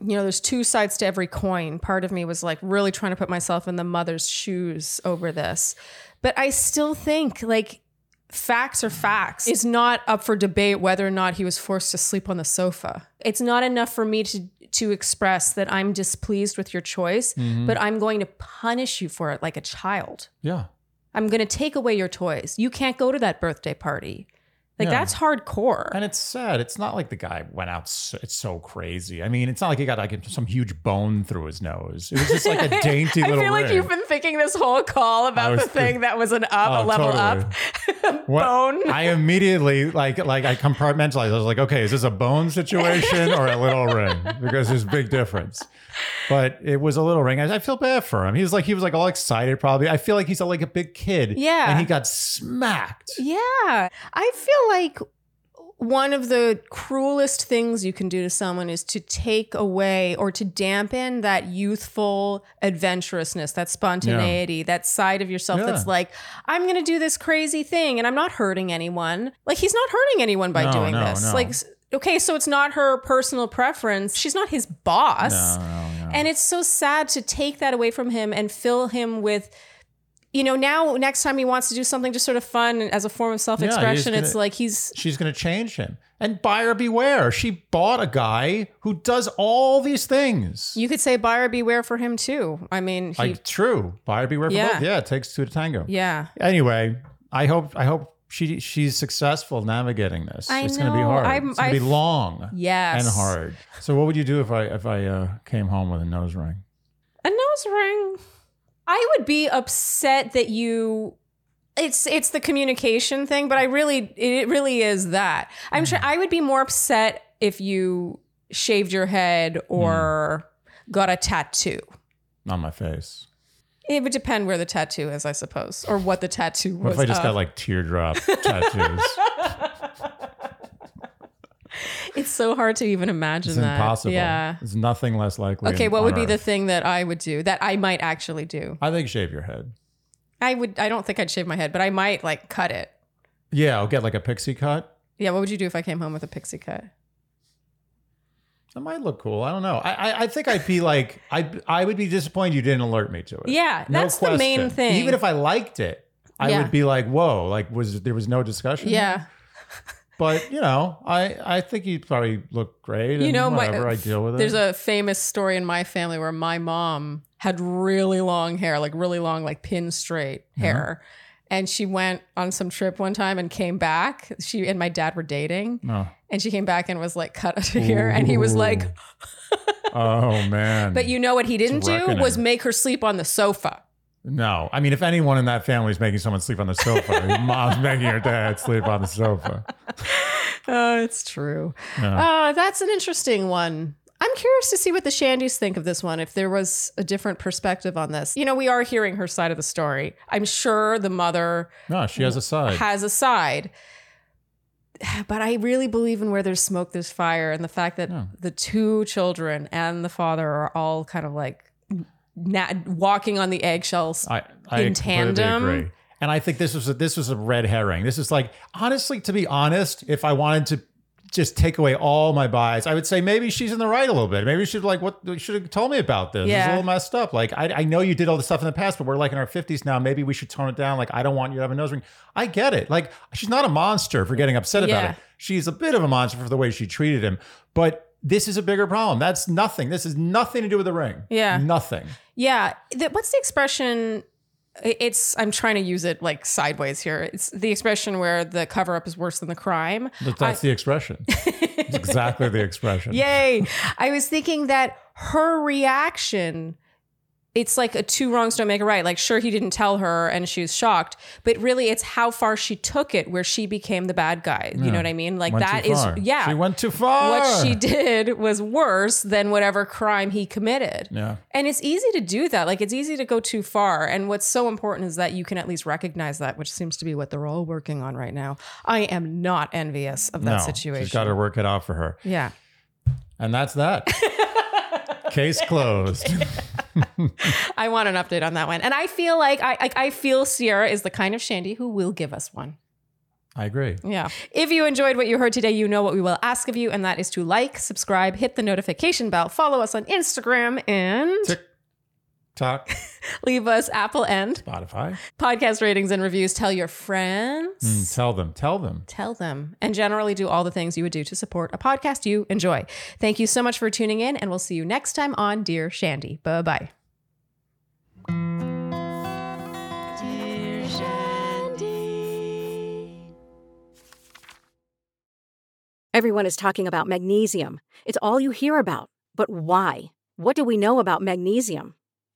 [SPEAKER 1] you know, there's two sides to every coin. Part of me was like really trying to put myself in the mother's shoes over this. But I still think like facts are facts. It's not up for debate whether or not he was forced to sleep on the sofa. It's not enough for me to to express that I'm displeased with your choice,
[SPEAKER 2] Mhm.
[SPEAKER 1] but I'm going to punish you for it like a child.
[SPEAKER 2] Yeah.
[SPEAKER 1] I'm going to take away your toys. You can't go to that birthday party. Like
[SPEAKER 2] Yeah.
[SPEAKER 1] that's hardcore.
[SPEAKER 2] And it's sad. It's not like the guy went out. So, it's so crazy. I mean, it's not like he got like some huge bone through his nose. It was just like a dainty
[SPEAKER 1] I
[SPEAKER 2] little.
[SPEAKER 1] I feel like you've been thinking this whole call about the thing
[SPEAKER 2] think-
[SPEAKER 1] that was an up,
[SPEAKER 2] Oh,
[SPEAKER 1] a level
[SPEAKER 2] totally.
[SPEAKER 1] up, bone.
[SPEAKER 2] I immediately like like I compartmentalized. I was like, okay, is this a bone situation or a little ring? Because there's big difference. But it was a little ring. I, I feel bad for him. He was like he was like all excited. Probably. I feel like he's like a big kid.
[SPEAKER 1] Yeah.
[SPEAKER 2] And he got smacked.
[SPEAKER 1] yeah, I feel like one of the cruelest things you can do to someone is to take away or to dampen that youthful adventurousness, that spontaneity, that side of yourself
[SPEAKER 2] Yeah.
[SPEAKER 1] that's like, I'm going to do this crazy thing and I'm not hurting anyone. Like he's not hurting anyone by
[SPEAKER 2] No,
[SPEAKER 1] doing
[SPEAKER 2] no,
[SPEAKER 1] this.
[SPEAKER 2] no.
[SPEAKER 1] Like okay, so it's not her personal preference. She's not his boss.
[SPEAKER 2] No, no, no.
[SPEAKER 1] And it's so sad to take that away from him and fill him with, you know, now next time he wants to do something just sort of fun as a form of self expression,
[SPEAKER 2] gonna-
[SPEAKER 1] it's like he's.
[SPEAKER 2] She's going to change him. And buyer beware. She bought a guy who does all these things.
[SPEAKER 1] You could say buyer beware for him too. I mean, he,
[SPEAKER 2] like true. Buyer beware for
[SPEAKER 1] Yeah.
[SPEAKER 2] both. Yeah, it takes two to tango.
[SPEAKER 1] yeah.
[SPEAKER 2] Anyway, I hope I hope she she's successful navigating this.
[SPEAKER 1] I
[SPEAKER 2] it's going to be hard.
[SPEAKER 1] I'm-
[SPEAKER 2] it's going to be long
[SPEAKER 1] Yes.
[SPEAKER 2] and hard. So what would you do if I if I uh, came home with a nose ring?
[SPEAKER 1] A nose ring. I would be upset that you it's it's the communication thing, but I really it really is that. I'm sure I would be more upset if you shaved your head or got a tattoo.
[SPEAKER 2] On my face.
[SPEAKER 1] It would depend where the tattoo is, I suppose, or what the tattoo was.
[SPEAKER 2] What if I just
[SPEAKER 1] of.
[SPEAKER 2] got like teardrop tattoos?
[SPEAKER 1] it's so hard to even imagine
[SPEAKER 2] It's
[SPEAKER 1] that.
[SPEAKER 2] impossible.
[SPEAKER 1] Yeah.
[SPEAKER 2] It's nothing less likely.
[SPEAKER 1] Okay, what would be the
[SPEAKER 2] Earth.
[SPEAKER 1] thing that I would do that I might actually do?
[SPEAKER 2] I think shave your head.
[SPEAKER 1] I would. I don't think I'd shave my head, but I might like cut it.
[SPEAKER 2] Yeah, I'll get like a pixie cut.
[SPEAKER 1] Yeah. What would you do if I came home with a pixie cut?
[SPEAKER 2] That might look cool. I don't know. I I, I think I'd be like I I would be disappointed you didn't alert me to it.
[SPEAKER 1] Yeah, that's the main thing.
[SPEAKER 2] Even if I liked it, I
[SPEAKER 1] Yeah.
[SPEAKER 2] would be like, whoa, like was there was no discussion?
[SPEAKER 1] Yeah.
[SPEAKER 2] But you know, I I think you'd probably look great.
[SPEAKER 1] You
[SPEAKER 2] and
[SPEAKER 1] know, my-
[SPEAKER 2] whatever I deal with it.
[SPEAKER 1] There's a famous story in my family where my mom had really long hair, like really long, like pin straight
[SPEAKER 2] Uh-huh.
[SPEAKER 1] hair. And she went on some trip one time and came back. She and my dad were dating.
[SPEAKER 2] no.
[SPEAKER 1] And she came back and was like cut to here. And he was like,
[SPEAKER 2] Oh man.
[SPEAKER 1] but you know what he didn't do was make her sleep on the sofa.
[SPEAKER 2] no. I mean, if anyone in that family is making someone sleep on the sofa, your mom's making her dad sleep on the sofa.
[SPEAKER 1] Oh, it's true.
[SPEAKER 2] Yeah.
[SPEAKER 1] Uh, that's an interesting one. I'm curious to see what the Shandys think of this one, if there was a different perspective on this. You know, we are hearing her side of the story. I'm sure the mother
[SPEAKER 2] No, she has a side.
[SPEAKER 1] has a side. But I really believe in where there's smoke, there's fire. And the fact that
[SPEAKER 2] Yeah.
[SPEAKER 1] the two children and the father are all kind of like na- walking on the eggshells.
[SPEAKER 2] I, I
[SPEAKER 1] in tandem.
[SPEAKER 2] agree. And I think this was a, this was a red herring. This is like honestly, to be honest, if I wanted to just take away all my bias, I would say maybe she's in the right a little bit. Maybe she's like, what you should have told me about this. It's
[SPEAKER 1] Yeah.
[SPEAKER 2] a little messed up. Like I, I know you did all this stuff in the past, but we're like in our fifties now. Maybe we should tone it down. Like I don't want you to have a nose ring. I get it. Like she's not a monster for getting upset about
[SPEAKER 1] Yeah.
[SPEAKER 2] it. She's a bit of a monster for the way she treated him, but. This is a bigger problem. That's nothing. This is nothing to do with the ring.
[SPEAKER 1] Yeah.
[SPEAKER 2] Nothing.
[SPEAKER 1] Yeah. The, what's the expression? I- It's I'm trying to use it like sideways here. It's the expression where the cover up is worse than the crime.
[SPEAKER 2] But that's the expression. It's exactly the expression.
[SPEAKER 1] Yay. I was thinking that her reaction it's like a two wrongs don't make a right. Like, sure, he didn't tell her and she was shocked, but really it's how far she took it where she became the bad guy. You know what I mean? Like,
[SPEAKER 2] Went
[SPEAKER 1] that is, yeah.
[SPEAKER 2] She went too far.
[SPEAKER 1] what she did was worse than whatever crime he committed.
[SPEAKER 2] Yeah.
[SPEAKER 1] And it's easy to do that. Like it's easy to go too far. And what's so important is that you can at least recognize that, which seems to be what they're all working on right now. I am not envious of that
[SPEAKER 2] no,
[SPEAKER 1] situation.
[SPEAKER 2] She's got to work it out for her.
[SPEAKER 1] yeah.
[SPEAKER 2] And that's that. Case closed.
[SPEAKER 1] I want an update on that one. And I feel like I, I I feel Cierrah is the kind of Shandy who will give us one.
[SPEAKER 2] I agree.
[SPEAKER 1] Yeah. If you enjoyed what you heard today, you know what we will ask of you, and that is to like, subscribe, hit the notification bell, follow us on Instagram, and
[SPEAKER 2] Tick tock.
[SPEAKER 1] leave us Apple and
[SPEAKER 2] Spotify.
[SPEAKER 1] podcast ratings and reviews. Tell your friends.
[SPEAKER 2] Mm, tell them. Tell them.
[SPEAKER 1] tell them, and generally do all the things you would do to support a podcast you enjoy. Thank you so much for tuning in, and we'll see you next time on Dear Shandy. Bye bye. Dear Shandy.
[SPEAKER 4] Everyone is talking about magnesium. It's all you hear about. But why? What do we know about magnesium?